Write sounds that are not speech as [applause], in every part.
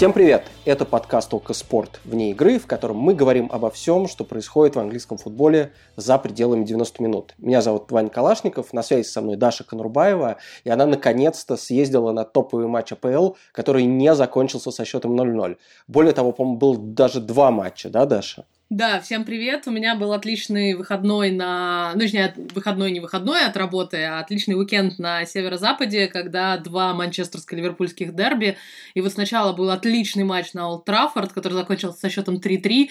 Всем привет! Это подкаст «Око Спорт» вне игры, в котором мы говорим обо всем, что происходит в английском футболе за пределами 90 минут. Меня зовут Ваня Калашников, на связи со мной Даша Конурбаева, и она наконец-то съездила на топовый матч АПЛ, который не закончился со счетом 0-0. Более того, по-моему, был даже два матча, да, Даша? Да, всем привет. У меня был отличный выходной на... Ну, точнее, выходной не выходной от работы, а отличный уикенд на северо-западе, когда два манчестерско-ливерпульских дерби. И вот сначала был отличный матч на Олд Траффорд, который закончился со счетом 3-3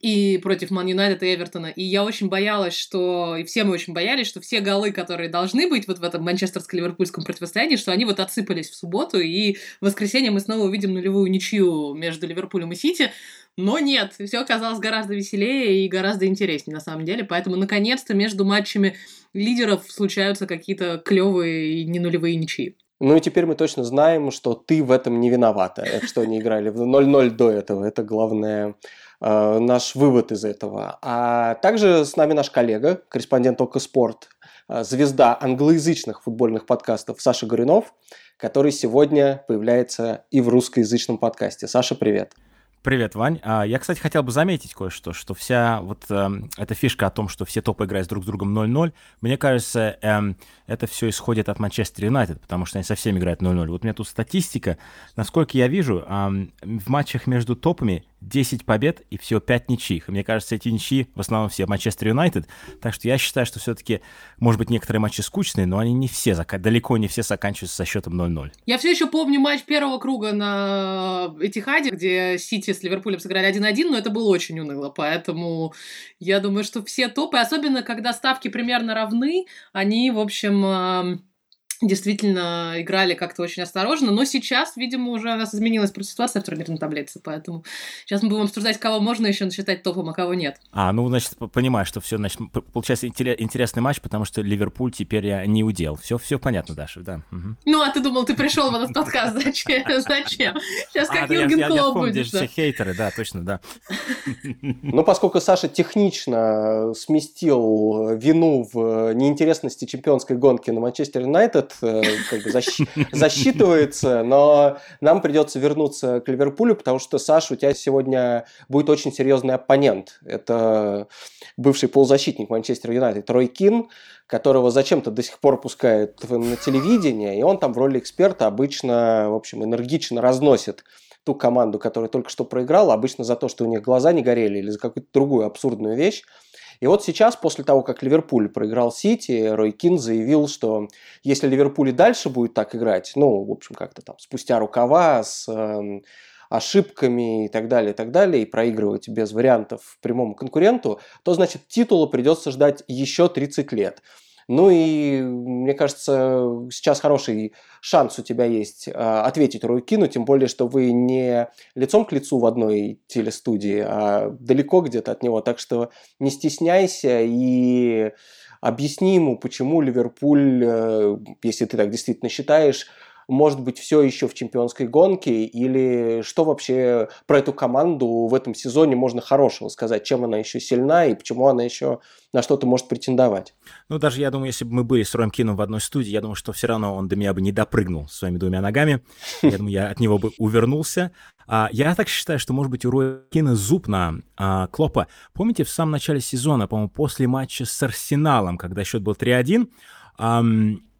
и против Ман Юнайтед и Эвертона. И я очень боялась, что... И все мы очень боялись, что все голы, которые должны быть вот в этом манчестерско-ливерпульском противостоянии, что они вот отсыпались в субботу, и в воскресенье мы снова увидим нулевую ничью между Ливерпулем и Сити. Но нет, все оказалось гораздо веселее и гораздо интереснее на самом деле. Поэтому, наконец-то, между матчами лидеров случаются какие-то клевые и не нулевые ничьи. Ну и теперь мы точно знаем, что ты в этом не виновата, что они играли в 0-0 до этого. Это главное э, наш вывод из этого. А также с нами наш коллега, корреспондент ОК Спорт, э, звезда англоязычных футбольных подкастов Саша Горюнов, который сегодня появляется и в русскоязычном подкасте. Саша, привет. Привет, Вань. А, я, кстати, хотел бы заметить кое-что, что вся вот э, эта фишка о том, что все топы играют друг с другом 0-0, мне кажется, э, это все исходит от Манчестер Юнайтед, потому что они со всеми играют 0-0. Вот у меня тут статистика. Насколько я вижу, в матчах между топами 10 побед и всего 5 ничьих. Мне кажется, эти ничьи в основном все Манчестер Юнайтед. Так что я считаю, что все-таки, может быть, некоторые матчи скучные, но они не все, далеко не все заканчиваются со счетом 0-0. Я все еще помню матч первого круга на Этихаде, где Сити с Ливерпулем сыграли 1-1, но это было очень уныло. Поэтому я думаю, что все топы, особенно когда ставки примерно равны, они, в общем, действительно играли как-то очень осторожно, но сейчас, видимо, уже у нас изменилась просто ситуация в турнирной таблице, поэтому сейчас мы будем обсуждать, кого можно еще считать топом, а кого нет. А, ну, значит, понимаю, что все, значит, получается интересный матч, потому что Ливерпуль теперь не удел. Все, все понятно, Даша, да. Угу. Ну, а ты думал, ты пришел в этот подкаст, зачем? [laughs] Зачем? Сейчас как а, Юрген Клоп будет. все хейтеры, да, точно, да. Ну, поскольку Саша технично сместил вину в неинтересности чемпионской гонки на Манчестер Юнайтед, этот э, как бы защ... [laughs] засчитывается, но нам придется вернуться к Ливерпулю, потому что, Саша, у тебя сегодня будет очень серьезный оппонент. Это бывший полузащитник Манчестер Юнайтед Рой Кин, которого зачем-то до сих пор пускают на телевидение, и он там в роли эксперта обычно, в общем, энергично разносит ту команду, которая только что проиграла, обычно за то, что у них глаза не горели или за какую-то другую абсурдную вещь. И вот сейчас, после того, как Ливерпуль проиграл Сити, Рой Кин заявил, что если Ливерпуль и дальше будет так играть, ну, в общем, как-то там спустя рукава, с э, ошибками и так далее, и так далее, и проигрывать без вариантов прямому конкуренту, то, значит, титула придется ждать еще 30 лет. Ну и, мне кажется, сейчас хороший шанс у тебя есть а, ответить Руйкину, тем более, что вы не лицом к лицу в одной телестудии, а далеко где-то от него. Так что не стесняйся и объясни ему, почему Ливерпуль, э, если ты так действительно считаешь, может быть, все еще в чемпионской гонке, или что вообще про эту команду в этом сезоне можно хорошего сказать, чем она еще сильна и почему она еще на что-то может претендовать. Ну, даже я думаю, если бы мы были с Роем Кином в одной студии, я думаю, что все равно он до меня бы не допрыгнул своими двумя ногами. Я думаю, я от него бы увернулся. А, я так считаю, что, может быть, у Роя Кина зуб на а, Клопа. Помните, в самом начале сезона, по-моему, после матча с Арсеналом, когда счет был 3-1,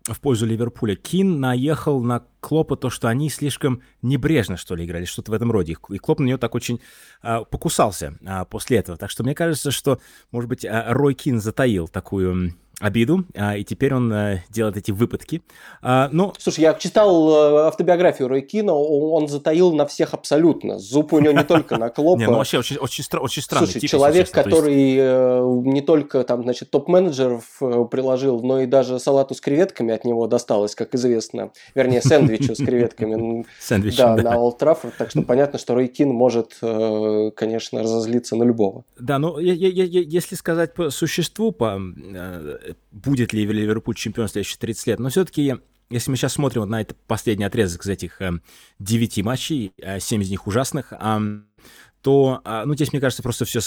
в пользу Ливерпуля. Кин наехал на Клопа то, что они слишком небрежно, что ли, играли, что-то в этом роде. И Клоп на нее так очень а, покусался а, после этого. Так что мне кажется, что, может быть, а, Рой Кин затаил такую обиду, а, и теперь он а, делает эти выпадки. А, но... Слушай, я читал э, автобиографию Рой Кина, он затаил на всех абсолютно. Зуб у него не только на [laughs] Клопа. Не, ну вообще очень, очень, очень странный Слушай, человек, который э, не только там, значит, топ-менеджеров э, приложил, но и даже салату с креветками от него досталось, как известно. Вернее, сэндвичу с креветками. [laughs] Сэндвич, да, на Олд Траффорд. Так что понятно, что Рой Кин может, конечно, разозлиться на любого. Да, ну, если сказать по существу, по будет ли Ливерпуль чемпион в следующие 30 лет. Но все-таки, если мы сейчас смотрим вот на этот последний отрезок из этих э, 9 матчей, 7 э, из них ужасных, то, а, ну, здесь, мне кажется, просто все,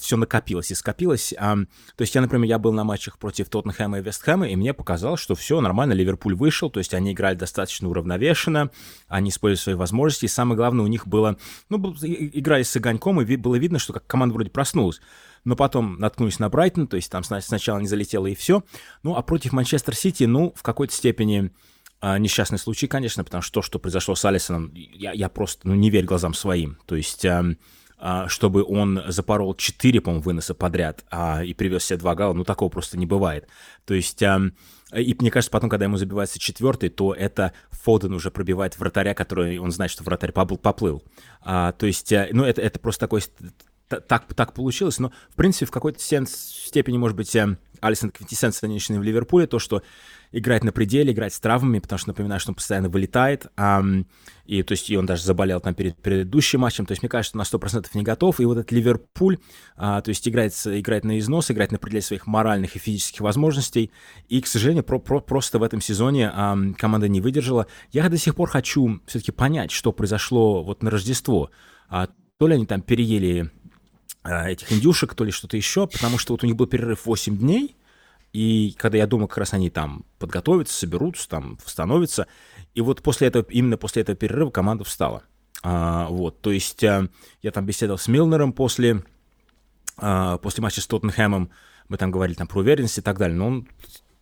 все накопилось и скопилось. То есть я, например, я был на матчах против Тоттенхэма и Вестхэма, и мне показалось, что все нормально, Ливерпуль вышел, то есть они играли достаточно уравновешенно, они использовали свои возможности, и самое главное, у них было, ну, играли с огоньком, и было видно, что как команда вроде проснулась но потом наткнулись на Брайтон, то есть там сначала не залетело и все. Ну, а против Манчестер Сити, ну, в какой-то степени а, несчастный случай, конечно, потому что то, что произошло с Алисоном, я, я просто ну, не верю глазам своим. То есть, чтобы он запорол 4, по-моему, выноса подряд а, и привез себе два гала, ну, такого просто не бывает. То есть... А, и мне кажется, потом, когда ему забивается четвертый, то это Фоден уже пробивает вратаря, который он знает, что вратарь поплыл. А, то есть, а, ну, это, это просто такой так, так получилось, но, в принципе, в какой-то степени, может быть, Алисон квинтэссенция нынешней в Ливерпуле, то, что играть на пределе, играть с травмами, потому что, напоминаю, что он постоянно вылетает, а, и, то есть, и он даже заболел там перед предыдущим матчем, то есть, мне кажется, на 100% не готов, и вот этот Ливерпуль, а, то есть, играет, играет на износ, играет на пределе своих моральных и физических возможностей, и, к сожалению, про, про, просто в этом сезоне а, команда не выдержала. Я до сих пор хочу все-таки понять, что произошло вот на Рождество, а, то ли они там переели этих индюшек, то ли что-то еще, потому что вот у них был перерыв 8 дней, и когда я думаю, как раз они там подготовятся, соберутся, там восстановятся, и вот после этого, именно после этого перерыва команда встала. А, вот, то есть а, я там беседовал с Милнером после, а, после матча с Тоттенхэмом, мы там говорили там про уверенность и так далее, но он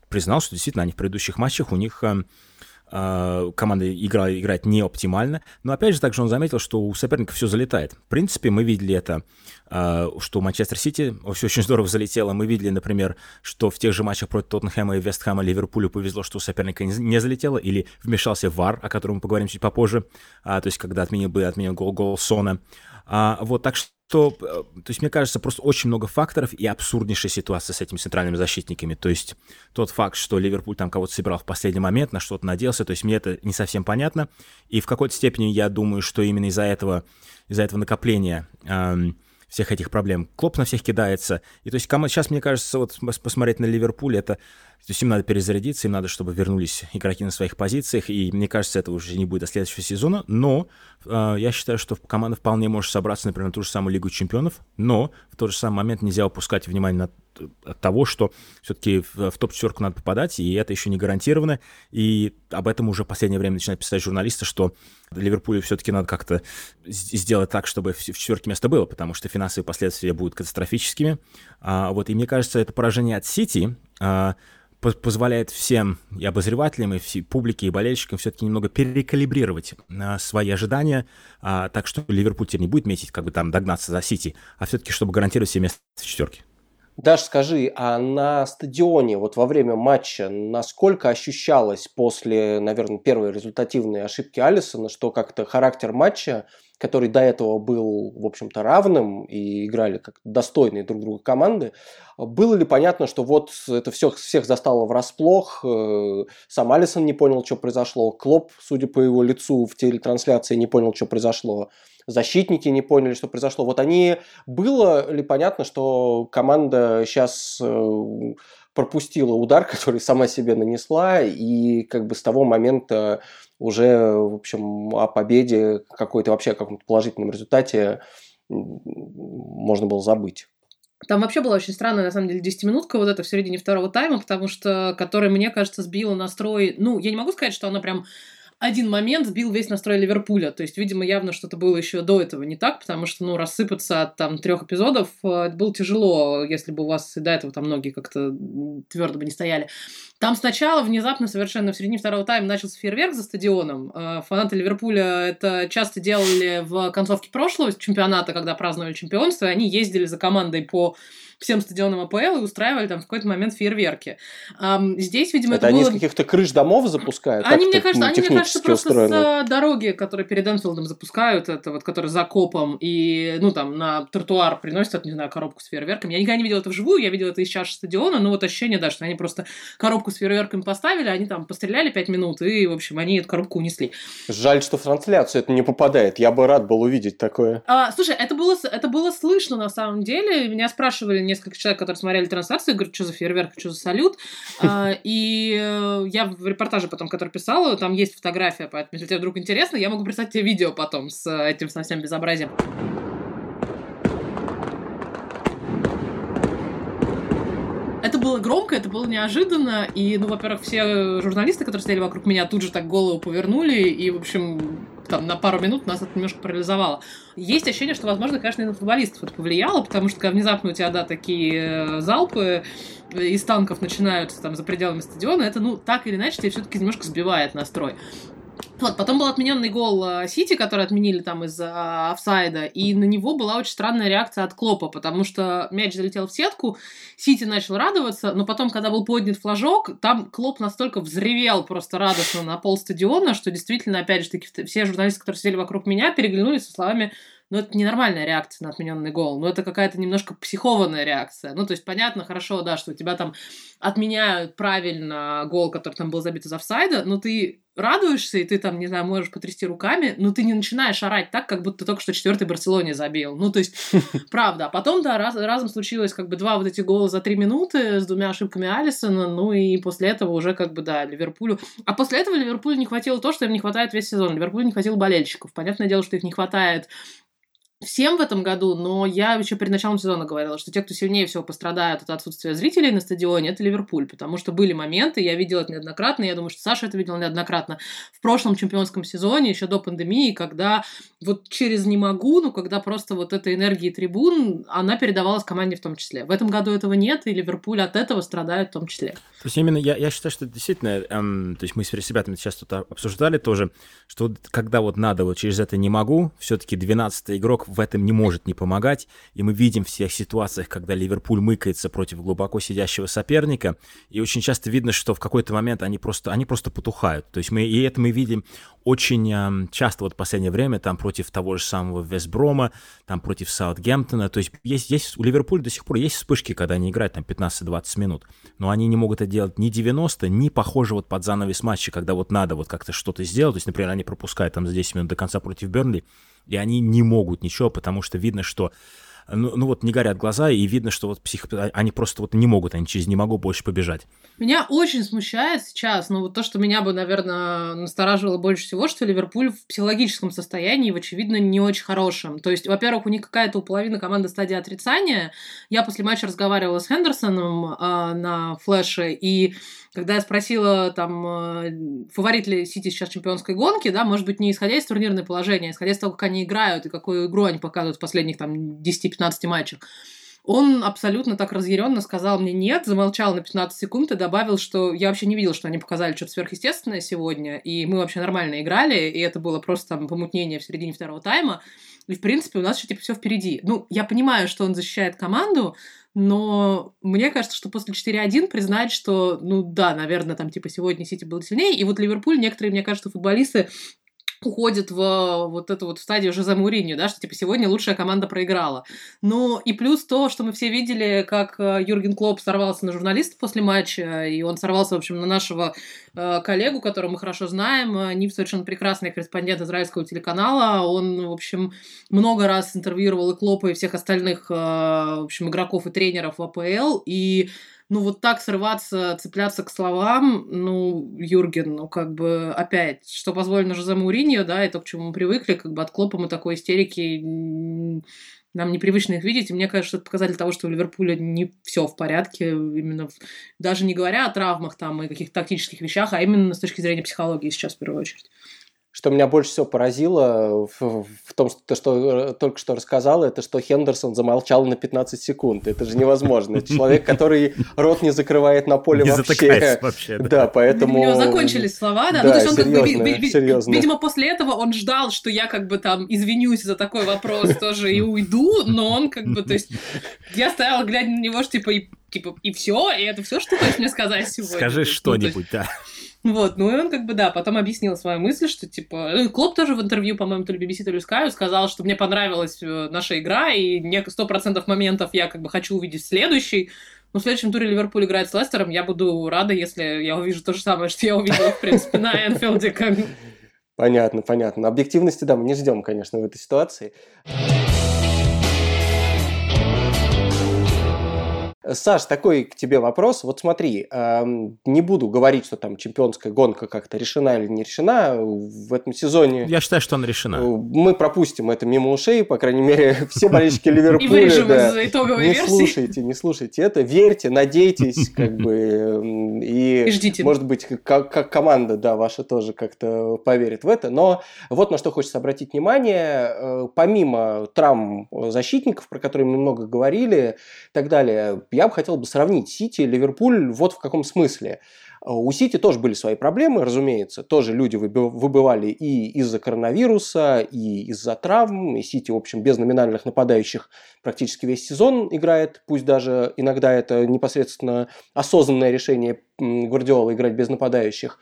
признал, что действительно они в предыдущих матчах у них а, команда игра, играет не оптимально. Но опять же, также он заметил, что у соперника все залетает. В принципе, мы видели это, а, что Манчестер Сити все очень здорово залетело. Мы видели, например, что в тех же матчах против Тоттенхэма и Вестхэма Ливерпулю повезло, что у соперника не залетело, или вмешался ВАР, о котором мы поговорим чуть попозже, а, то есть когда отменил бы отменил гол, гол Сона. Вот, так что что, э, то есть, мне кажется, просто очень много факторов и абсурднейшая ситуация с этими центральными защитниками. То есть, тот факт, что Ливерпуль там кого-то собирал в последний момент, на что-то надеялся, то есть, мне это не совсем понятно. И в какой-то степени я думаю, что именно из-за этого, из-за этого накопления эм, всех этих проблем Клоп на всех кидается. И то есть, сейчас, мне кажется, вот посмотреть на Ливерпуль, это то есть им надо перезарядиться, им надо, чтобы вернулись игроки на своих позициях, и мне кажется, это уже не будет до следующего сезона, но э, я считаю, что команда вполне может собраться, например, на ту же самую Лигу чемпионов, но в тот же самый момент нельзя упускать внимание на от того, что все-таки в, топ-четверку надо попадать, и это еще не гарантировано. И об этом уже в последнее время начинают писать журналисты, что Ливерпулю все-таки надо как-то сделать так, чтобы в четверке место было, потому что финансовые последствия будут катастрофическими. А, вот, и мне кажется, это поражение от Сити а, позволяет всем и обозревателям, и всей публике, и болельщикам все-таки немного перекалибрировать а, свои ожидания, а, так что Ливерпуль теперь не будет метить, как бы там догнаться за Сити, а все-таки чтобы гарантировать себе место в четверке. Даш, скажи, а на стадионе вот во время матча насколько ощущалось после, наверное, первой результативной ошибки Алисона, что как-то характер матча который до этого был, в общем-то, равным и играли как достойные друг друга команды, было ли понятно, что вот это все, всех застало врасплох, э, сам Алисон не понял, что произошло, Клоп, судя по его лицу в телетрансляции, не понял, что произошло, защитники не поняли, что произошло. Вот они, было ли понятно, что команда сейчас э, пропустила удар, [laughs] который сама себе нанесла, и как бы с того момента уже, в общем, о победе какой-то вообще о каком-то положительном результате можно было забыть. Там вообще была очень странная, на самом деле, 10-минутка вот эта в середине второго тайма, потому что, которая, мне кажется, сбила настрой... Ну, я не могу сказать, что она прям один момент сбил весь настрой Ливерпуля. То есть, видимо, явно что-то было еще до этого не так, потому что, ну, рассыпаться от там трех эпизодов э, было тяжело, если бы у вас и до этого там многие как-то твердо бы не стояли. Там сначала внезапно совершенно в середине второго тайма начался фейерверк за стадионом. Э, фанаты Ливерпуля это часто делали в концовке прошлого чемпионата, когда праздновали чемпионство, и они ездили за командой по всем стадионам АПЛ и устраивали там в какой-то момент фейерверки. здесь, видимо, это, это они было... с каких-то крыш домов запускают? Они, мне кажется, они, мне кажется, просто с дороги, которые перед Энфилдом запускают, это вот, которые за копом, и, ну, там, на тротуар приносят, не знаю, коробку с фейерверками. Я никогда не видела это вживую, я видела это из чаши стадиона, но вот ощущение, да, что они просто коробку с фейерверками поставили, они там постреляли пять минут, и, в общем, они эту коробку унесли. Жаль, что в трансляцию это не попадает. Я бы рад был увидеть такое. А, слушай, это было, это было слышно на самом деле. Меня спрашивали несколько человек, которые смотрели трансляцию, говорят, что за фейерверк, что за салют. А, и э, я в репортаже потом, который писала, там есть фотография, поэтому если тебе вдруг интересно, я могу прислать тебе видео потом с э, этим совсем безобразием. это было громко, это было неожиданно, и, ну, во-первых, все журналисты, которые стояли вокруг меня, тут же так голову повернули, и, в общем, там на пару минут нас это немножко парализовало. Есть ощущение, что, возможно, конечно, и на футболистов это повлияло, потому что когда внезапно у тебя, да, такие э, залпы из танков начинаются там за пределами стадиона, это, ну, так или иначе, тебе все-таки немножко сбивает настрой. Вот, потом был отмененный гол э, Сити, который отменили там из-за офсайда, и на него была очень странная реакция от Клопа, потому что мяч залетел в сетку, Сити начал радоваться, но потом, когда был поднят флажок, там Клоп настолько взревел просто радостно на пол стадиона, что действительно, опять же таки, все журналисты, которые сидели вокруг меня, переглянулись со словами ну, это ненормальная реакция на отмененный гол, но это какая-то немножко психованная реакция. Ну, то есть, понятно, хорошо, да, что у тебя там отменяют правильно гол, который там был забит из офсайда, но ты радуешься, и ты там, не знаю, можешь потрясти руками, но ты не начинаешь орать так, как будто только что четвертый Барселоне забил. Ну, то есть, [laughs] правда. А потом, да, раз, разом случилось как бы два вот эти гола за три минуты с двумя ошибками Алисона, ну и после этого уже как бы, да, Ливерпулю... А после этого Ливерпулю не хватило то, что им не хватает весь сезон. Ливерпулю не хватило болельщиков. Понятное дело, что их не хватает всем в этом году, но я еще перед началом сезона говорила, что те, кто сильнее всего пострадают от отсутствия зрителей на стадионе, это Ливерпуль, потому что были моменты, я видела это неоднократно, я думаю, что Саша это видел неоднократно, в прошлом чемпионском сезоне, еще до пандемии, когда вот через «не могу», ну, когда просто вот эта энергия трибун, она передавалась команде в том числе. В этом году этого нет, и Ливерпуль от этого страдает в том числе. То есть именно я, я считаю, что действительно, эм, то есть мы с ребятами сейчас тут обсуждали тоже, что когда вот надо вот через это «не могу», все-таки 12-й игрок в этом не может не помогать, и мы видим в всех ситуациях, когда Ливерпуль мыкается против глубоко сидящего соперника, и очень часто видно, что в какой-то момент они просто, они просто потухают. То есть мы, и это мы видим очень э, часто вот в последнее время, там против того же самого Вестброма, там против Саутгемптона, то есть есть, есть у Ливерпуля до сих пор есть вспышки, когда они играют там 15-20 минут, но они не могут это делать ни 90, ни похоже вот под занавес матча, когда вот надо вот как-то что-то сделать, то есть, например, они пропускают там за 10 минут до конца против Бернли, и они не могут ничего, потому что видно, что ну, ну вот не горят глаза, и видно, что вот псих... они просто вот не могут, они через «не могу» больше побежать. Меня очень смущает сейчас, ну вот то, что меня бы, наверное, настораживало больше всего, что Ливерпуль в психологическом состоянии, в очевидно, не очень хорошем. То есть, во-первых, у них какая-то у половины команды стадия отрицания. Я после матча разговаривала с Хендерсоном э, на флеше, и когда я спросила, там, э, фаворит ли Сити сейчас чемпионской гонки, да, может быть, не исходя из турнирного положения, а исходя из того, как они играют и какую игру они показывают в последних, там, 10-15 матчах, он абсолютно так разъяренно сказал мне нет, замолчал на 15 секунд и добавил, что я вообще не видел, что они показали что-то сверхъестественное сегодня, и мы вообще нормально играли, и это было просто там помутнение в середине второго тайма. И, в принципе, у нас еще типа все впереди. Ну, я понимаю, что он защищает команду, но мне кажется, что после 4-1 признать, что, ну да, наверное, там типа сегодня Сити был сильнее, и вот Ливерпуль, некоторые, мне кажется, футболисты уходит в вот эту вот стадию Жозе Муринью, да, что типа сегодня лучшая команда проиграла. Ну и плюс то, что мы все видели, как э, Юрген Клоп сорвался на журналиста после матча, и он сорвался, в общем, на нашего э, коллегу, которого мы хорошо знаем, Нив совершенно прекрасный корреспондент израильского телеканала, он, в общем, много раз интервьюировал и Клопа, и всех остальных, э, в общем, игроков и тренеров в АПЛ, и ну, вот так срываться, цепляться к словам, ну, Юрген, ну, как бы, опять, что позволено Жозе Мауриньо, да, и то, к чему мы привыкли, как бы от Клопа мы такой истерики нам непривычно их видеть, и мне кажется, это показатель того, что у Ливерпуля не все в порядке, именно в, даже не говоря о травмах там и каких-то тактических вещах, а именно с точки зрения психологии сейчас в первую очередь. Что меня больше всего поразило в, в том, что, что только что рассказал, это что Хендерсон замолчал на 15 секунд. Это же невозможно. Это человек, который рот не закрывает на поле не вообще. вообще. Да, поэтому... У него закончились слова, да? да ну, то есть он серьезно, как бы, серьезно. видимо, после этого он ждал, что я как бы там извинюсь за такой вопрос тоже и уйду, но он как бы, то есть я стояла, глядя на него, что типа, и, типа, и все, и это все, что ты хочешь мне сказать сегодня? [laughs] Скажи что-нибудь, да. Вот, ну и он как бы, да, потом объяснил свою мысль, что, типа, ну, Клоп тоже в интервью, по-моему, то ли BBC, то ли Sky, сказал, что мне понравилась э, наша игра, и сто процентов моментов я как бы хочу увидеть следующий. Но в следующем туре Ливерпуль играет с Лестером, я буду рада, если я увижу то же самое, [laughs] что я увидела, в принципе, на Энфилде. Понятно, понятно. Объективности, да, мы не ждем, конечно, в этой ситуации. Саш, такой к тебе вопрос. Вот смотри, не буду говорить, что там чемпионская гонка как-то решена или не решена в этом сезоне. Я считаю, что она решена. Э, мы пропустим это мимо ушей, по крайней мере, [laughs] все болельщики Ливерпуля. И вырежем из итоговой Не слушайте, не слушайте это, верьте, надейтесь, как бы, и, ждите. может быть, как команда, да, ваша тоже как-то поверит в это. Но вот на что хочется обратить внимание. Э, помимо травм защитников, про которые мы много говорили, и так далее, я бы хотел бы сравнить Сити и Ливерпуль вот в каком смысле. А, у Сити тоже были свои проблемы, разумеется. Тоже люди выбывали и из-за коронавируса, и из-за травм. И Сити, в общем, без номинальных нападающих практически весь сезон играет. Пусть даже иногда это непосредственно осознанное решение Гвардиола играть без нападающих.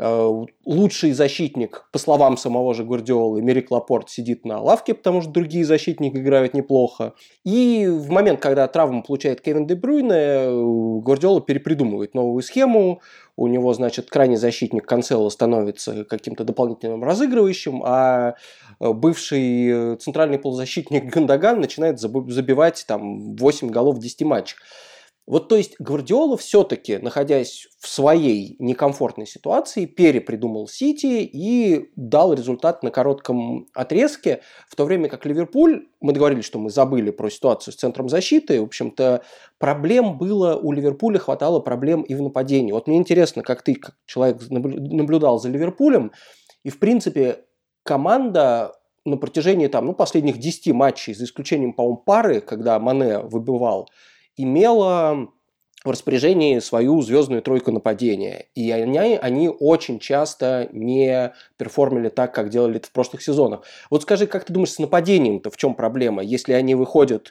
Э, лучший защитник, по словам самого же Гвардиолы, Мерик Лапорт сидит на лавке, потому что другие защитники играют неплохо. И в момент, когда травму получает Кевин Де Брюйне, Гвардиола перепридумывает новую схему, у него, значит, крайний защитник Канцело становится каким-то дополнительным разыгрывающим, а бывший центральный полузащитник Гандаган начинает забивать там 8 голов в 10 матчах. Вот то есть Гвардиола все-таки, находясь в своей некомфортной ситуации, перепридумал Сити и дал результат на коротком отрезке, в то время как Ливерпуль, мы договорились, что мы забыли про ситуацию с центром защиты, в общем-то, проблем было у Ливерпуля, хватало проблем и в нападении. Вот мне интересно, как ты, как человек, наблюдал за Ливерпулем, и, в принципе, команда на протяжении там, ну, последних 10 матчей, за исключением, по-моему, пары, когда Мане выбывал, имела в распоряжении свою звездную тройку нападения. И они, они очень часто не перформили так, как делали это в прошлых сезонах. Вот скажи, как ты думаешь, с нападением-то в чем проблема? Если они выходят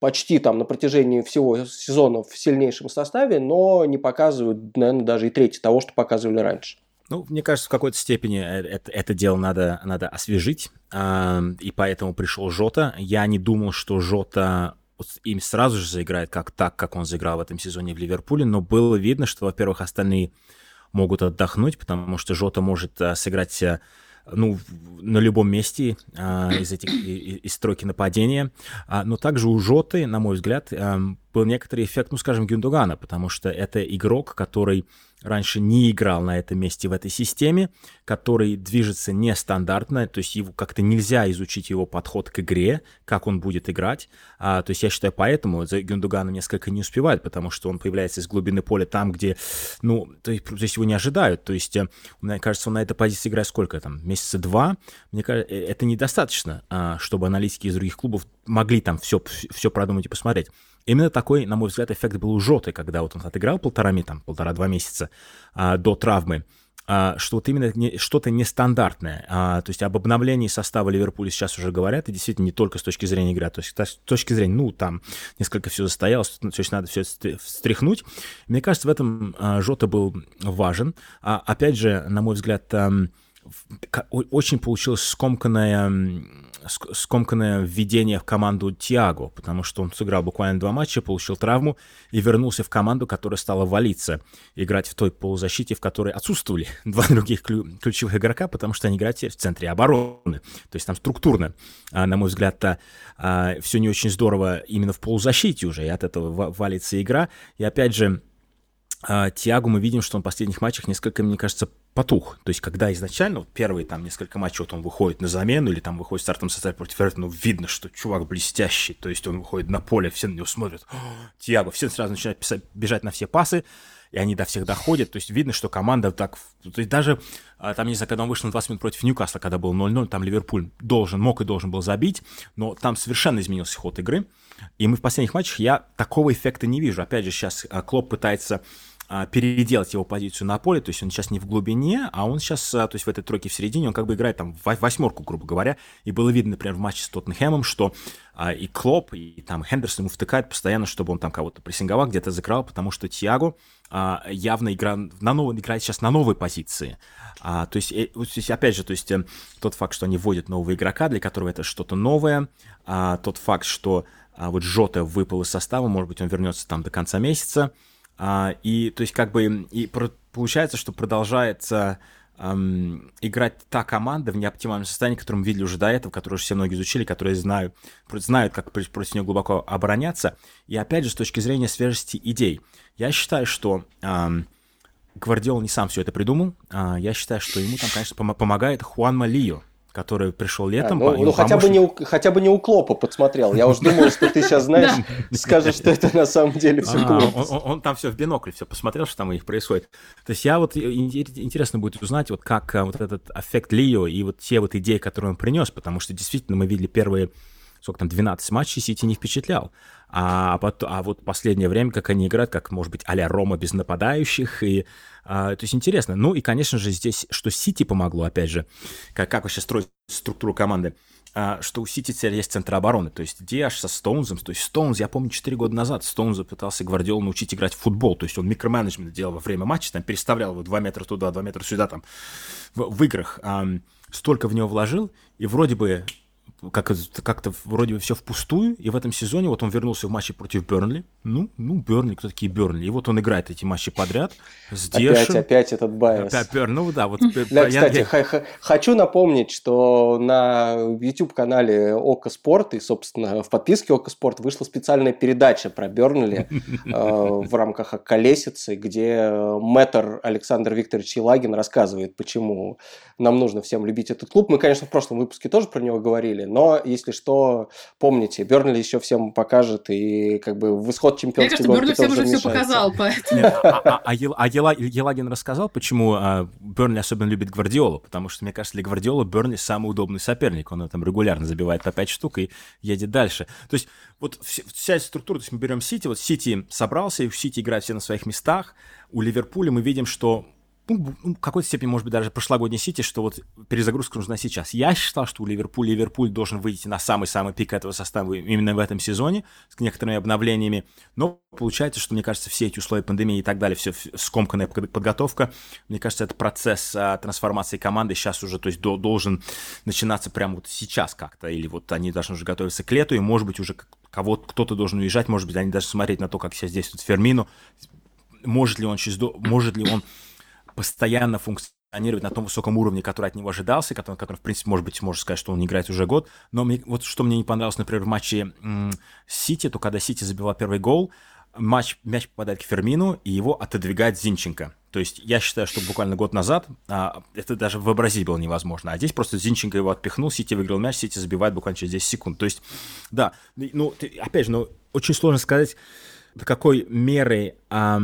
почти там на протяжении всего сезона в сильнейшем составе, но не показывают, наверное, даже и трети того, что показывали раньше. Ну, мне кажется, в какой-то степени э, это, это дело надо, надо освежить, э, и поэтому пришел Жота. Я не думал, что Жота им сразу же заиграет как так, как он заиграл в этом сезоне в Ливерпуле, но было видно, что, во-первых, остальные могут отдохнуть, потому что Жота может а, сыграть а, ну, на любом месте а, из этих из, стройки нападения. А, но также у Жоты, на мой взгляд, а, был некоторый эффект, ну, скажем, Гюндогана, потому что это игрок, который раньше не играл на этом месте в этой системе, который движется нестандартно, то есть его как-то нельзя изучить его подход к игре, как он будет играть. А, то есть я считаю, поэтому за Гюндуганом несколько не успевает, потому что он появляется из глубины поля там, где, ну, то есть, то есть его не ожидают. То есть, э, мне кажется, он на этой позиции играет сколько там, месяца два. Мне кажется, э, это недостаточно, а, чтобы аналитики из других клубов могли там все, все продумать и посмотреть. Именно такой, на мой взгляд, эффект был у Жоты, когда вот он отыграл полтора, там, полтора-два месяца а, до травмы, а, что вот именно что-то нестандартное. А, то есть об обновлении состава Ливерпуля сейчас уже говорят, и действительно не только с точки зрения игры, а то есть с точки зрения, ну, там несколько все застоялось, то есть надо все встряхнуть. Мне кажется, в этом а, Жота был важен. А, опять же, на мой взгляд, очень получилось скомканное скомканное введение в команду Тиаго, потому что он сыграл буквально два матча, получил травму и вернулся в команду, которая стала валиться, играть в той полузащите, в которой отсутствовали [laughs] два других ключевых игрока, потому что они играют в центре обороны. То есть там структурно, а, на мой взгляд, а, все не очень здорово именно в полузащите уже, и от этого валится игра. И опять же, а, Тиагу мы видим, что он в последних матчах несколько, мне кажется, потух. То есть, когда изначально, вот первые там несколько матчей, вот он выходит на замену или там выходит в стартовом составе против Эвертона, ну, видно, что чувак блестящий. То есть, он выходит на поле, все на него смотрят. Тиаго, все сразу начинают писать, бежать на все пасы, и они до всех доходят. То есть, видно, что команда так... То есть, даже а, там, не знаю, когда он вышел на 20 минут против Ньюкасла, когда был 0-0, там Ливерпуль должен, мог и должен был забить, но там совершенно изменился ход игры. И мы в последних матчах, я такого эффекта не вижу. Опять же, сейчас а, Клоп пытается а, переделать его позицию на поле, то есть он сейчас не в глубине, а он сейчас, а, то есть в этой тройке в середине, он как бы играет там восьмерку, грубо говоря, и было видно, например, в матче с Тоттенхэмом, что а, и Клоп, и там Хендерсон ему втыкает постоянно, чтобы он там кого-то прессинговал, где-то закрывал, потому что Тиаго а, явно игра, на новой, играет сейчас на новой позиции. То, есть, э, опять же, то есть э, тот факт, что они вводят нового игрока, для которого это что-то новое, тот факт, что а, вот Жота выпал из состава, может быть, он вернется там до конца месяца, а, и то есть как бы и про, получается, что продолжается эм, играть та команда в неоптимальном состоянии, которую мы видели уже до этого, которую уже все многие изучили, которые знают, знают как против нее глубоко обороняться. И опять же, с точки зрения свежести идей, я считаю, что эм, Гвардиол не сам все это придумал. А, я считаю, что ему там, конечно, пом- помогает Хуан Малио, который пришел летом. А, ну, ну хотя, бы не у, хотя бы не у Клопа подсмотрел. Я уж думал, что ты сейчас, знаешь, скажешь, что это на самом деле все а, он, он там все в бинокль все посмотрел, что там у них происходит. То есть я вот, интересно будет узнать, вот как вот этот эффект Лио и вот те вот идеи, которые он принес, потому что действительно мы видели первые сколько там, 12 матчей Сити не впечатлял. А, потом, а вот последнее время, как они играют, как, может быть, а Рома без нападающих, и, а, то есть интересно. Ну и, конечно же, здесь, что Сити помогло, опять же, как, как вообще строить структуру команды, а, что у Сити теперь есть центр обороны, то есть Диаш со Стоунзом, то есть Стоунз, я помню, 4 года назад Стоунз пытался Гвардиолу научить играть в футбол, то есть он микроменеджмент делал во время матча, там переставлял его 2 метра туда, 2 метра сюда, там, в, в играх, а, столько в него вложил, и вроде бы как, как-то вроде бы все впустую, и в этом сезоне вот он вернулся в матче против Бернли. Ну, ну, Бернли, кто такие Бернли? И вот он играет эти матчи подряд с Опять, опять этот Дайч. Опять ну да, вот. Да, кстати, я... хочу напомнить, что на YouTube-канале Око Спорт и, собственно, в подписке Око Спорт вышла специальная передача про Бернли э, в рамках Околесицы, где мэтр Александр Викторович Елагин рассказывает, почему нам нужно всем любить этот клуб. Мы, конечно, в прошлом выпуске тоже про него говорили, но, если что, помните, Бернли еще всем покажет, и как бы в исход чемпионской гонки Бернли всем уже все показал, поэтому... А, а, а Елагин рассказал, почему Бернли особенно любит Гвардиолу, потому что, мне кажется, для Гвардиола Бернли самый удобный соперник, он там регулярно забивает по 5 штук и едет дальше. То есть вот вся эта структура, то есть мы берем Сити, вот Сити собрался, и в Сити играют все на своих местах, у Ливерпуля мы видим, что ну, в какой-то степени, может быть, даже прошлогодний Сити, что вот перезагрузка нужна сейчас. Я считал, что у Ливерпуля Ливерпуль должен выйти на самый-самый пик этого состава именно в этом сезоне с некоторыми обновлениями. Но получается, что, мне кажется, все эти условия пандемии и так далее, все скомканная подготовка, мне кажется, это процесс а, трансформации команды сейчас уже, то есть до, должен начинаться прямо вот сейчас как-то, или вот они должны уже готовиться к лету, и, может быть, уже кого кто-то должен уезжать, может быть, они даже смотреть на то, как сейчас действует Фермину, может ли он может ли он постоянно функционировать на том высоком уровне, который от него ожидался, который, который в принципе, может быть, можно сказать, что он играет уже год. Но мне, вот что мне не понравилось, например, в матче Сити, то когда Сити забила первый гол, матч, мяч попадает к Фермину, и его отодвигает Зинченко. То есть я считаю, что буквально год назад а, это даже вообразить было невозможно. А здесь просто Зинченко его отпихнул, Сити выиграл мяч, Сити забивает буквально через 10 секунд. То есть, да, ну, ты, опять же, ну, очень сложно сказать, до какой меры а,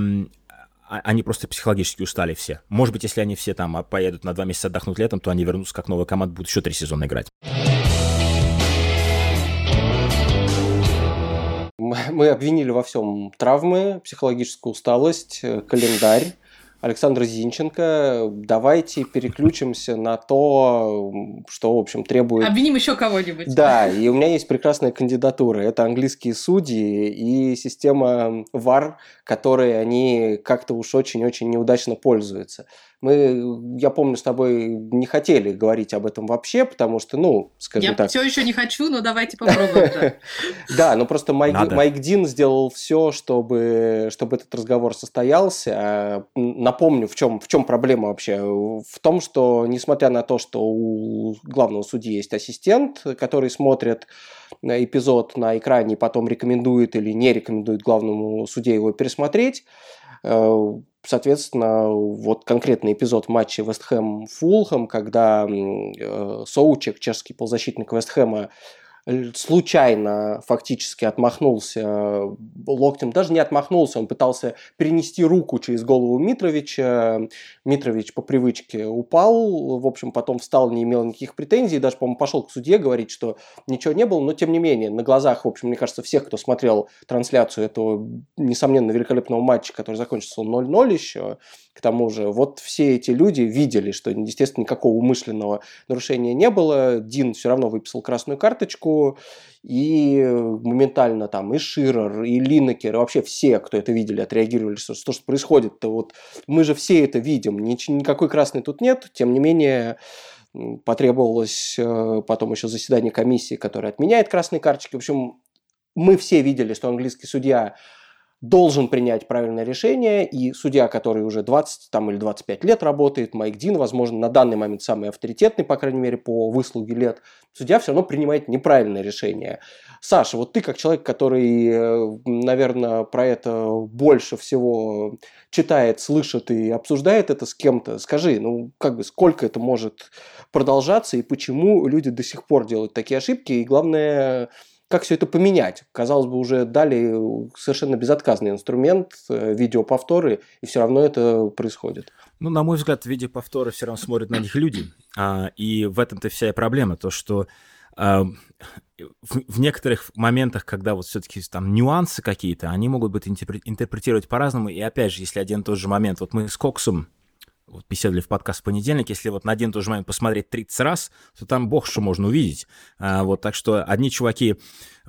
они просто психологически устали все. Может быть, если они все там а, поедут на два месяца отдохнуть летом, то они вернутся как новая команда, будут еще три сезона играть. Мы обвинили во всем травмы, психологическую усталость, э, календарь. Александр Зинченко. Давайте переключимся на то, что, в общем, требует... Обвиним еще кого-нибудь. Да, и у меня есть прекрасная кандидатура. Это английские судьи и система VAR, которой они как-то уж очень-очень неудачно пользуются. Мы, я помню, с тобой не хотели говорить об этом вообще, потому что, ну, скажем я так... Я все еще не хочу, но давайте попробуем. Да, [laughs] но просто Майк Дин сделал все, чтобы чтобы этот разговор состоялся. А, напомню, в чем в чем проблема вообще? В том, что, несмотря на то, что у главного судьи есть ассистент, который смотрит эпизод на экране и потом рекомендует или не рекомендует главному судье его пересмотреть, Соответственно, вот конкретный эпизод матча Вест Хэм-Фулхэм, когда э, Соучек, чешский полузащитник Вест Хэма, случайно фактически отмахнулся э, локтем, даже не отмахнулся, он пытался перенести руку через голову Митровича. Митрович по привычке упал, в общем, потом встал, не имел никаких претензий, даже, по-моему, пошел к судье говорить, что ничего не было, но тем не менее, на глазах, в общем, мне кажется, всех, кто смотрел трансляцию этого, несомненно, великолепного матча, который закончился 0-0 еще, к тому же, вот все эти люди видели, что, естественно, никакого умышленного нарушения не было. Дин все равно выписал красную карточку, и моментально там и Ширер, и Линнекер, и вообще все, кто это видели, отреагировали, что, что, что происходит. -то. Вот мы же все это видим, никакой красной тут нет, тем не менее потребовалось э, потом еще заседание комиссии, которая отменяет красные карточки. В общем, мы все видели, что английский судья должен принять правильное решение, и судья, который уже 20 там, или 25 лет работает, Майк Дин, возможно, на данный момент самый авторитетный, по крайней мере, по выслуге лет, судья все равно принимает неправильное решение. Саша, вот ты как человек, который, э, наверное, про это больше всего читает, слышит и обсуждает это с кем-то, скажи, ну, как бы, сколько это может продолжаться и почему люди до сих пор делают такие ошибки, и главное, как все это поменять. Казалось бы, уже дали совершенно безотказный инструмент, э, видеоповторы, и все равно это происходит. Ну, на мой взгляд, видеоповторы все равно смотрят на них люди, а, и в этом-то вся и проблема, то, что а, в, некоторых моментах, когда вот все-таки там нюансы какие-то, они могут быть интерпретировать по-разному, и опять же, если один и тот же момент, вот мы с Коксом вот беседовали в подкаст в понедельник, если вот на один и тот же момент посмотреть 30 раз, то там бог что можно увидеть. А, вот так что одни чуваки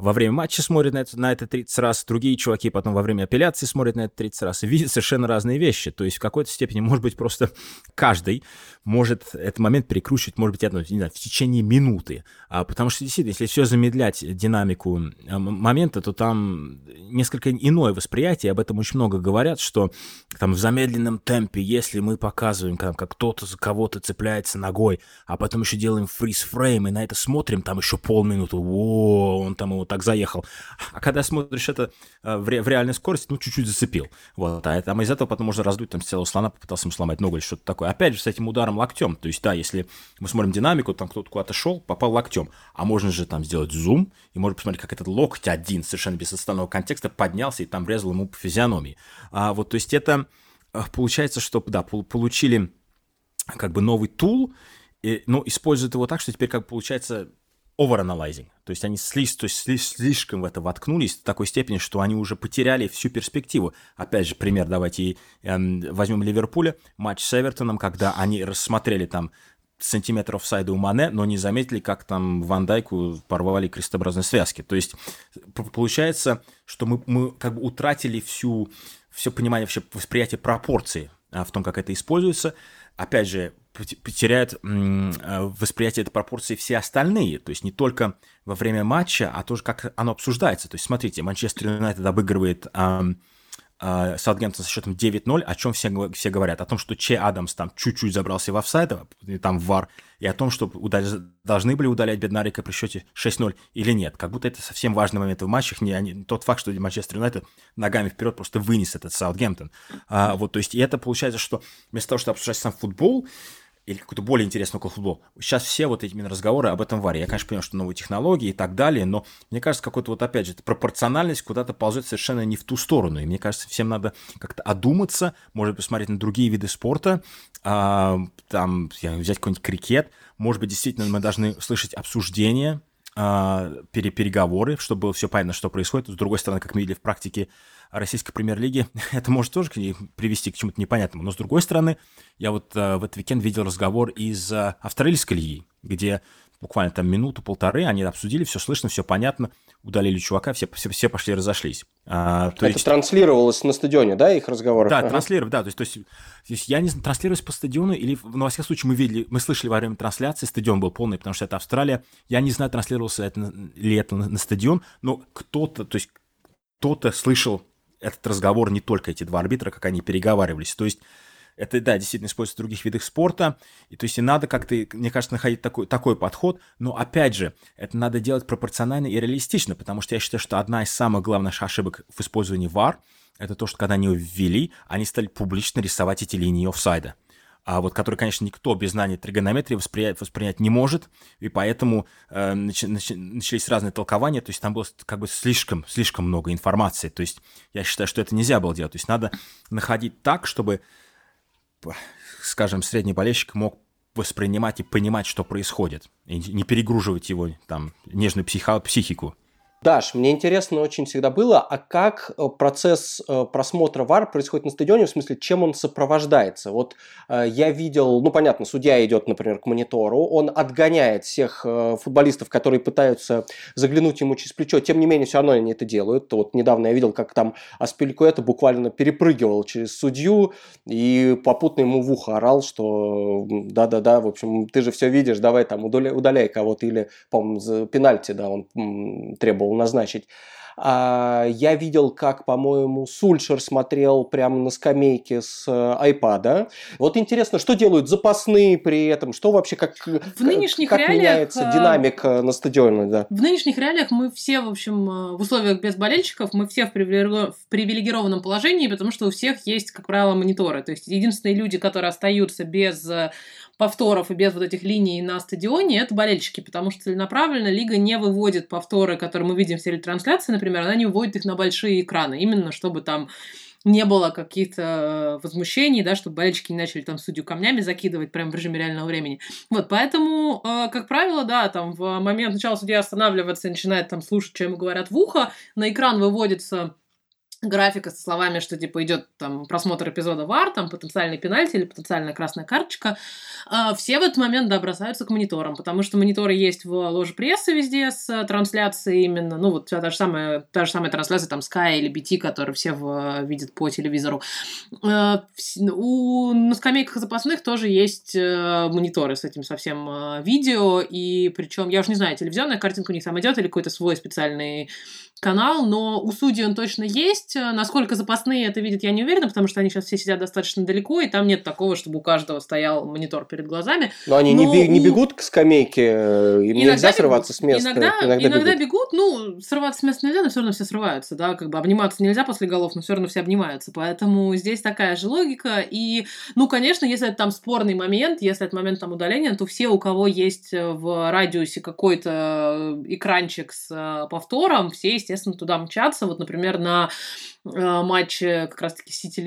во время матча смотрят на это, на это 30 раз, другие чуваки потом во время апелляции смотрят на это 30 раз и видят совершенно разные вещи. То есть в какой-то степени, может быть, просто каждый может этот момент перекручивать, может быть, одно, не знаю, в течение минуты. А, потому что, действительно, если все замедлять динамику а, момента, то там несколько иное восприятие, об этом очень много говорят, что там в замедленном темпе, если мы показываем, как, как кто-то за кого-то цепляется ногой, а потом еще делаем фриз-фрейм, и на это смотрим, там еще полминуты, о, он там его так заехал. А когда смотришь это э, в, ре, в реальной скорости, ну, чуть-чуть зацепил. Вот, а там из этого потом можно раздуть там целого слона, попытался ему сломать ногу или что-то такое. Опять же, с этим ударом локтем. То есть, да, если мы смотрим динамику, там кто-то куда-то шел, попал локтем. А можно же там сделать зум, и можно посмотреть, как этот локоть один, совершенно без остального контекста, поднялся и там врезал ему по физиономии. А, вот, то есть это э, получается, что, да, получили как бы новый тул, и, но используют его так, что теперь как получается overanalyzing. То есть они слишком, в это воткнулись в такой степени, что они уже потеряли всю перспективу. Опять же, пример давайте э, возьмем Ливерпуля, матч с Эвертоном, когда они рассмотрели там сантиметр офсайда у Мане, но не заметили, как там Ван Дайку порвали крестообразные связки. То есть получается, что мы, мы как бы утратили всю, все понимание, вообще восприятие пропорции а, в том, как это используется. Опять же, потеряют э, восприятие этой пропорции все остальные, то есть не только во время матча, а тоже как оно обсуждается. То есть смотрите, Манчестер Юнайтед обыгрывает а, Саутгемптон со счетом 9-0, о чем все, все говорят? О том, что Че Адамс там чуть-чуть забрался в офсайд, там в ВАР, и о том, что удал... должны были удалять Беднарика при счете 6-0 или нет. Как будто это совсем важный момент в матчах. Не, они, тот факт, что Манчестер Юнайтед ногами вперед просто вынес этот Саутгемптон. А, вот, то есть, и это получается, что вместо того, чтобы обсуждать сам футбол, или какой-то более интересный около футбол. Сейчас все вот эти именно разговоры об этом варе. Я, конечно, понимаю, что новые технологии и так далее, но мне кажется, какой-то вот опять же пропорциональность куда-то ползет совершенно не в ту сторону. И мне кажется, всем надо как-то одуматься, может посмотреть на другие виды спорта, а, там взять какой-нибудь крикет. Может быть, действительно мы должны слышать обсуждения, а, переговоры, чтобы было все понятно, что происходит. С другой стороны, как мы видели в практике, российской премьер-лиги, [laughs] это может тоже привести к чему-то непонятному. Но с другой стороны, я вот э, в этот уикенд видел разговор из э, австралийской лиги, где буквально там минуту-полторы они обсудили, все слышно, все понятно, удалили чувака, все, все, все пошли разошлись. А, то Это есть... транслировалось на стадионе, да, их разговоры? Да, ага. транслировалось, да, то есть, то, есть, то есть я не знаю, транслировалось по стадиону или, ну, во всяком случае, мы видели, мы слышали во время трансляции, стадион был полный, потому что это Австралия, я не знаю, транслировался это, ли это на, на стадион, но кто-то, то есть кто-то слышал этот разговор не только эти два арбитра, как они переговаривались. То есть это, да, действительно используется в других видах спорта. И то есть и надо как-то, мне кажется, находить такой, такой подход. Но опять же, это надо делать пропорционально и реалистично, потому что я считаю, что одна из самых главных ошибок в использовании VAR это то, что когда они ввели, они стали публично рисовать эти линии офсайда а вот который, конечно, никто без знания тригонометрии восприять, воспринять не может, и поэтому э, нач, нач, начались разные толкования, то есть там было как бы слишком, слишком много информации, то есть я считаю, что это нельзя было делать, то есть надо находить так, чтобы, скажем, средний болельщик мог воспринимать и понимать, что происходит, и не перегруживать его там нежную психо, психику. Даш, мне интересно очень всегда было, а как э, процесс э, просмотра ВАР происходит на стадионе, в смысле, чем он сопровождается? Вот э, я видел, ну понятно, судья идет, например, к монитору, он отгоняет всех футболистов, которые пытаются заглянуть ему через плечо, тем не менее, все равно они это делают. Вот недавно я видел, как там это буквально перепрыгивал через судью и попутно ему в ухо орал, что да-да-да, в общем, ты же все видишь, давай там удаляй, удаляй кого-то, или, по-моему, пенальти, да, он требовал назначить. А, я видел, как, по-моему, Сульшер смотрел прямо на скамейке с э, айпада. Вот интересно, что делают запасные при этом, что вообще, как, в нынешних как реалиях, меняется э, динамика на стадионе, да? В нынешних реалиях мы все, в общем, э, в условиях без болельщиков, мы все в привилегированном положении, потому что у всех есть, как правило, мониторы. То есть единственные люди, которые остаются без повторов и без вот этих линий на стадионе, это болельщики, потому что целенаправленно лига не выводит повторы, которые мы видим в телетрансляции, например, она не выводит их на большие экраны, именно чтобы там не было каких-то возмущений, да, чтобы болельщики не начали там судью камнями закидывать прямо в режиме реального времени. Вот, поэтому, э, как правило, да, там в момент начала судья останавливается начинает там слушать, что ему говорят в ухо, на экран выводится графика со словами, что типа идет там просмотр эпизода ВАР, там потенциальный пенальти или потенциальная красная карточка, а, все в этот момент, да, бросаются к мониторам, потому что мониторы есть в ложе прессы везде с трансляцией именно, ну вот та же самая, та же самая трансляция там Sky или BT, которые все в, видят по телевизору. А, у, на скамейках запасных тоже есть э, мониторы с этим совсем э, видео, и причем, я уже не знаю, телевизионная картинка у них там идет или какой-то свой специальный канал, но у судей он точно есть. Насколько запасные это видят, я не уверена, потому что они сейчас все сидят достаточно далеко, и там нет такого, чтобы у каждого стоял монитор перед глазами. Но они но не, не бегут к скамейке, им иногда нельзя бегут, срываться с места. Иногда, иногда, иногда бегут. бегут, ну, срываться с места нельзя, но все равно все срываются, да, как бы обниматься нельзя после голов, но все равно все обнимаются. Поэтому здесь такая же логика. И, ну, конечно, если это там спорный момент, если это момент там удаления, то все, у кого есть в радиусе какой-то экранчик с э, повтором, все, естественно, естественно, туда мчаться. Вот, например, на э, матче как раз-таки Сити,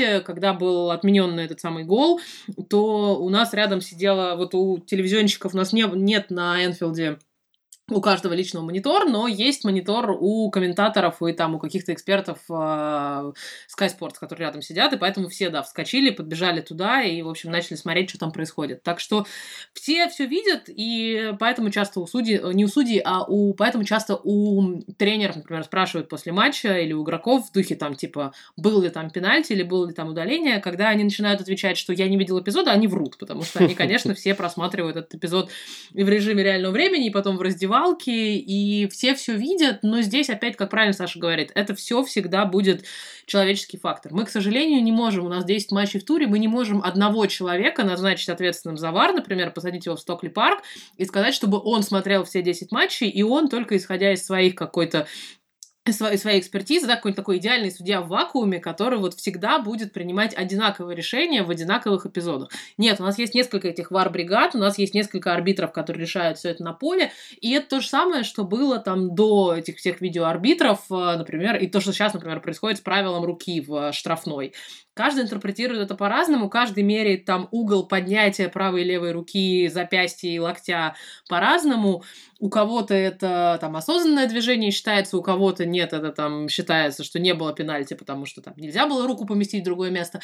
э, когда был отменен этот самый гол, то у нас рядом сидела, вот у телевизионщиков у нас не, нет на Энфилде у каждого личного монитор, но есть монитор у комментаторов и там у каких-то экспертов э, Sky Sports, которые рядом сидят, и поэтому все, да, вскочили, подбежали туда и, в общем, начали смотреть, что там происходит. Так что все все видят, и поэтому часто у судей, э, не у судей, а у, поэтому часто у тренеров, например, спрашивают после матча или у игроков в духе там, типа, был ли там пенальти или было ли там удаление, когда они начинают отвечать, что я не видел эпизода, они врут, потому что они, конечно, [laughs] все просматривают этот эпизод и в режиме реального времени, и потом в раздевании раздевалки, и все все видят, но здесь опять, как правильно Саша говорит, это все всегда будет человеческий фактор. Мы, к сожалению, не можем, у нас 10 матчей в туре, мы не можем одного человека назначить ответственным за ВАР, например, посадить его в Стокли парк и сказать, чтобы он смотрел все 10 матчей, и он только исходя из своих какой-то своей, своей экспертизы, да, какой-нибудь такой идеальный судья в вакууме, который вот всегда будет принимать одинаковые решения в одинаковых эпизодах. Нет, у нас есть несколько этих вар-бригад, у нас есть несколько арбитров, которые решают все это на поле, и это то же самое, что было там до этих всех видеоарбитров, э, например, и то, что сейчас, например, происходит с правилом руки в штрафной. Каждый интерпретирует это по-разному, каждый меряет там угол поднятия правой и левой руки, запястья и локтя по-разному. У кого-то это там осознанное движение считается, у кого-то нет, это там считается, что не было пенальти, потому что там нельзя было руку поместить в другое место.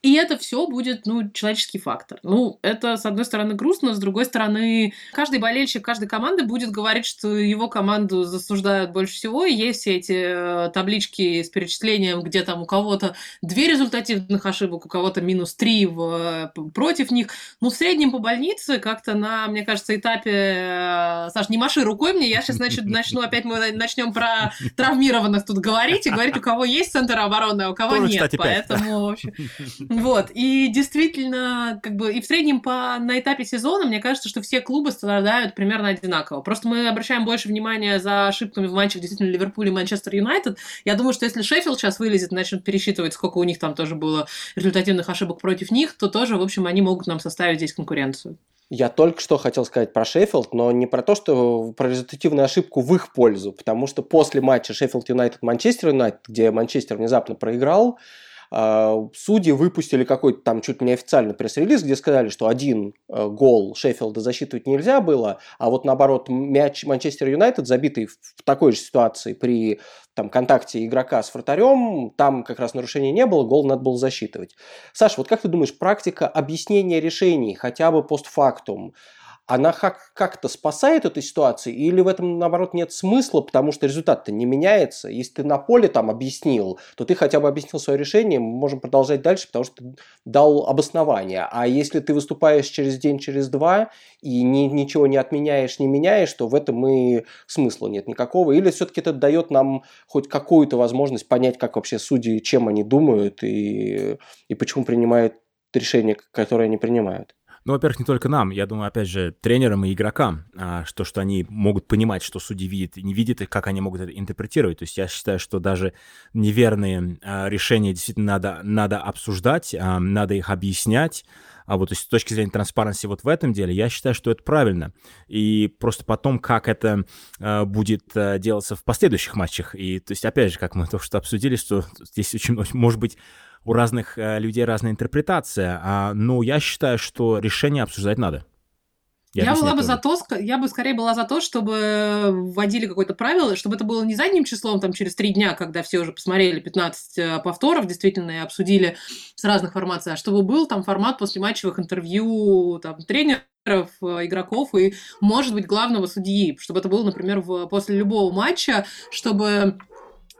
И это все будет, ну, человеческий фактор. Ну, это, с одной стороны, грустно, с другой стороны, каждый болельщик каждой команды будет говорить, что его команду засуждают больше всего, и есть все эти э, таблички с перечислением, где там у кого-то две результативные негативных ошибок, у кого-то минус 3 в, против них. Ну, в среднем по больнице как-то на, мне кажется, этапе... Э, Саш, не маши рукой мне, я сейчас значит, начну, опять мы начнем про травмированных тут говорить и говорить, у кого есть центр обороны, а у кого Тоже, нет. Кстати, Поэтому, в общем, вот. И действительно, как бы и в среднем по, на этапе сезона, мне кажется, что все клубы страдают примерно одинаково. Просто мы обращаем больше внимания за ошибками в матчах действительно Ливерпуль и Манчестер Юнайтед. Я думаю, что если Шеффилд сейчас вылезет и начнет пересчитывать, сколько у них там тоже было результативных ошибок против них, то тоже, в общем, они могут нам составить здесь конкуренцию. Я только что хотел сказать про Шеффилд, но не про то, что про результативную ошибку в их пользу, потому что после матча Шеффилд Юнайтед Манчестер Юнайтед, где Манчестер внезапно проиграл, судьи выпустили какой-то там чуть ли не официальный пресс-релиз, где сказали, что один э, гол Шеффилда засчитывать нельзя было, а вот наоборот мяч Манчестер Юнайтед, забитый в такой же ситуации при там, контакте игрока с вратарем, там как раз нарушения не было, гол надо было засчитывать. Саша, вот как ты думаешь, практика объяснения решений хотя бы постфактум, она как- как-то спасает эту ситуацию, или в этом, наоборот, нет смысла, потому что результат-то не меняется. Если ты на поле там объяснил, то ты хотя бы объяснил свое решение, мы можем продолжать дальше, потому что ты дал обоснование. А если ты выступаешь через день, через два, и ни, ничего не отменяешь, не меняешь, то в этом и смысла нет никакого. Или все-таки это дает нам хоть какую-то возможность понять, как вообще судьи, чем они думают и, и почему принимают решения, которые они принимают. Ну, во-первых, не только нам, я думаю, опять же, тренерам и игрокам, а, что, что они могут понимать, что судьи видят, не видят, и как они могут это интерпретировать. То есть я считаю, что даже неверные а, решения действительно надо, надо обсуждать, а, надо их объяснять, а вот то есть, с точки зрения транспаренции вот в этом деле, я считаю, что это правильно. И просто потом, как это э, будет э, делаться в последующих матчах. И то есть, опять же, как мы только что обсудили, что здесь очень может быть у разных э, людей разная интерпретация, а, но я считаю, что решение обсуждать надо. Я, я была бы за то, я бы скорее была за то, чтобы вводили какое-то правило, чтобы это было не задним числом, там, через три дня, когда все уже посмотрели 15 э, повторов, действительно, и обсудили с разных формаций, а чтобы был там формат после матчевых интервью, там, тренеров, э, игроков и, может быть, главного судьи, чтобы это было, например, в, после любого матча, чтобы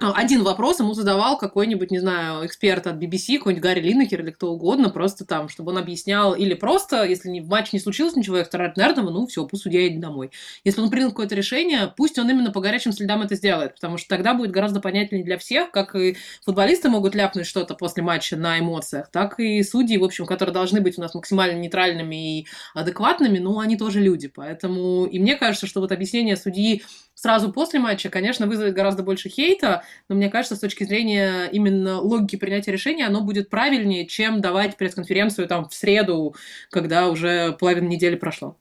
один вопрос ему задавал какой-нибудь, не знаю, эксперт от BBC, какой-нибудь Гарри Линнекер или кто угодно, просто там, чтобы он объяснял, или просто, если в матче не случилось ничего экстраординарного, ну все, пусть судья едет домой. Если он принял какое-то решение, пусть он именно по горячим следам это сделает, потому что тогда будет гораздо понятнее для всех, как и футболисты могут ляпнуть что-то после матча на эмоциях, так и судьи, в общем, которые должны быть у нас максимально нейтральными и адекватными, ну, они тоже люди, поэтому и мне кажется, что вот объяснение судьи сразу после матча, конечно, вызовет гораздо больше хейта, но мне кажется, с точки зрения именно логики принятия решения, оно будет правильнее, чем давать пресс-конференцию там в среду, когда уже половина недели прошло.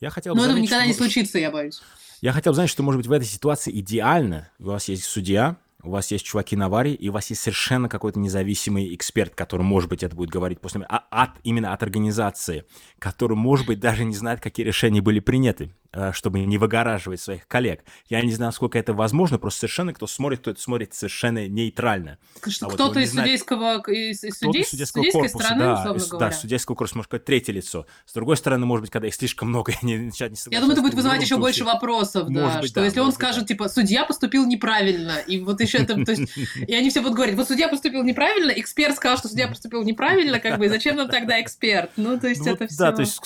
Я хотел бы Но этого никогда что... не случится, я боюсь. Я хотел бы знать, что, может быть, в этой ситуации идеально. У вас есть судья, у вас есть чуваки на варе, и у вас есть совершенно какой-то независимый эксперт, который, может быть, это будет говорить после... А, от, именно от организации, который, может быть, даже не знает, какие решения были приняты. Э, чтобы не выгораживать своих коллег. Я не знаю, сколько это возможно, просто совершенно кто смотрит, кто это смотрит совершенно нейтрально. А кто-то вот из судейского, из, из судей, судейского судейской корпуса, стороны, да, из, говоря. Да, судейского корпуса, может быть, третье лицо. С другой стороны, может быть, когда их слишком много, [laughs] они начинают не Я думаю, это будет вызывать еще больше вопросов, да, быть, что да, если он скажет, да. типа, судья поступил неправильно, и вот еще это, то есть, и они все будут говорить, вот судья поступил неправильно, эксперт сказал, что судья поступил неправильно, как бы, и зачем нам тогда эксперт? Ну, то есть, ну, это все... Да, то есть,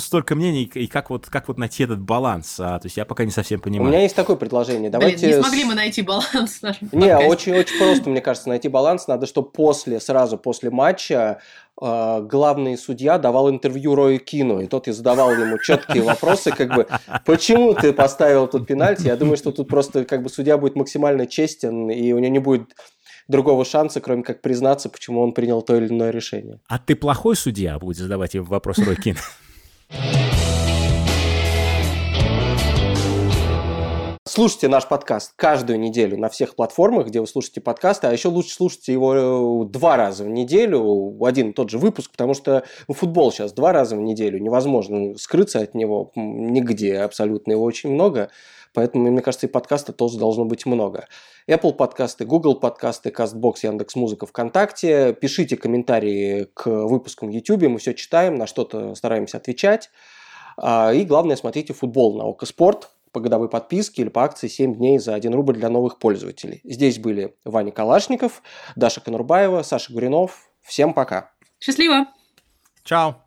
столько мнений, и как вот, как вот найти этот баланс а, то есть я пока не совсем понимаю. У меня есть такое предложение. Давайте... Блин, не смогли мы найти баланс Не, очень-очень просто, мне кажется, найти баланс. Надо, чтобы после, сразу после матча э, главный судья давал интервью Рою Кину, и тот и задавал ему четкие вопросы, как бы, почему ты поставил тут пенальти? Я думаю, что тут просто как бы судья будет максимально честен, и у него не будет другого шанса, кроме как признаться, почему он принял то или иное решение. А ты плохой судья, будет задавать вопрос Рой Кин. [laughs] Слушайте наш подкаст каждую неделю на всех платформах, где вы слушаете подкасты, а еще лучше слушайте его э, два раза в неделю, один и тот же выпуск, потому что футбол сейчас два раза в неделю, невозможно скрыться от него нигде, абсолютно его очень много. Поэтому, мне кажется, и подкаста тоже должно быть много. Apple подкасты, Google подкасты, CastBox, Яндекс.Музыка, ВКонтакте. Пишите комментарии к выпускам YouTube, мы все читаем, на что-то стараемся отвечать. А, и главное, смотрите футбол на Око Спорт по годовой подписке или по акции 7 дней за 1 рубль для новых пользователей. Здесь были Ваня Калашников, Даша Конурбаева, Саша Гуринов. Всем пока. Счастливо. Чао.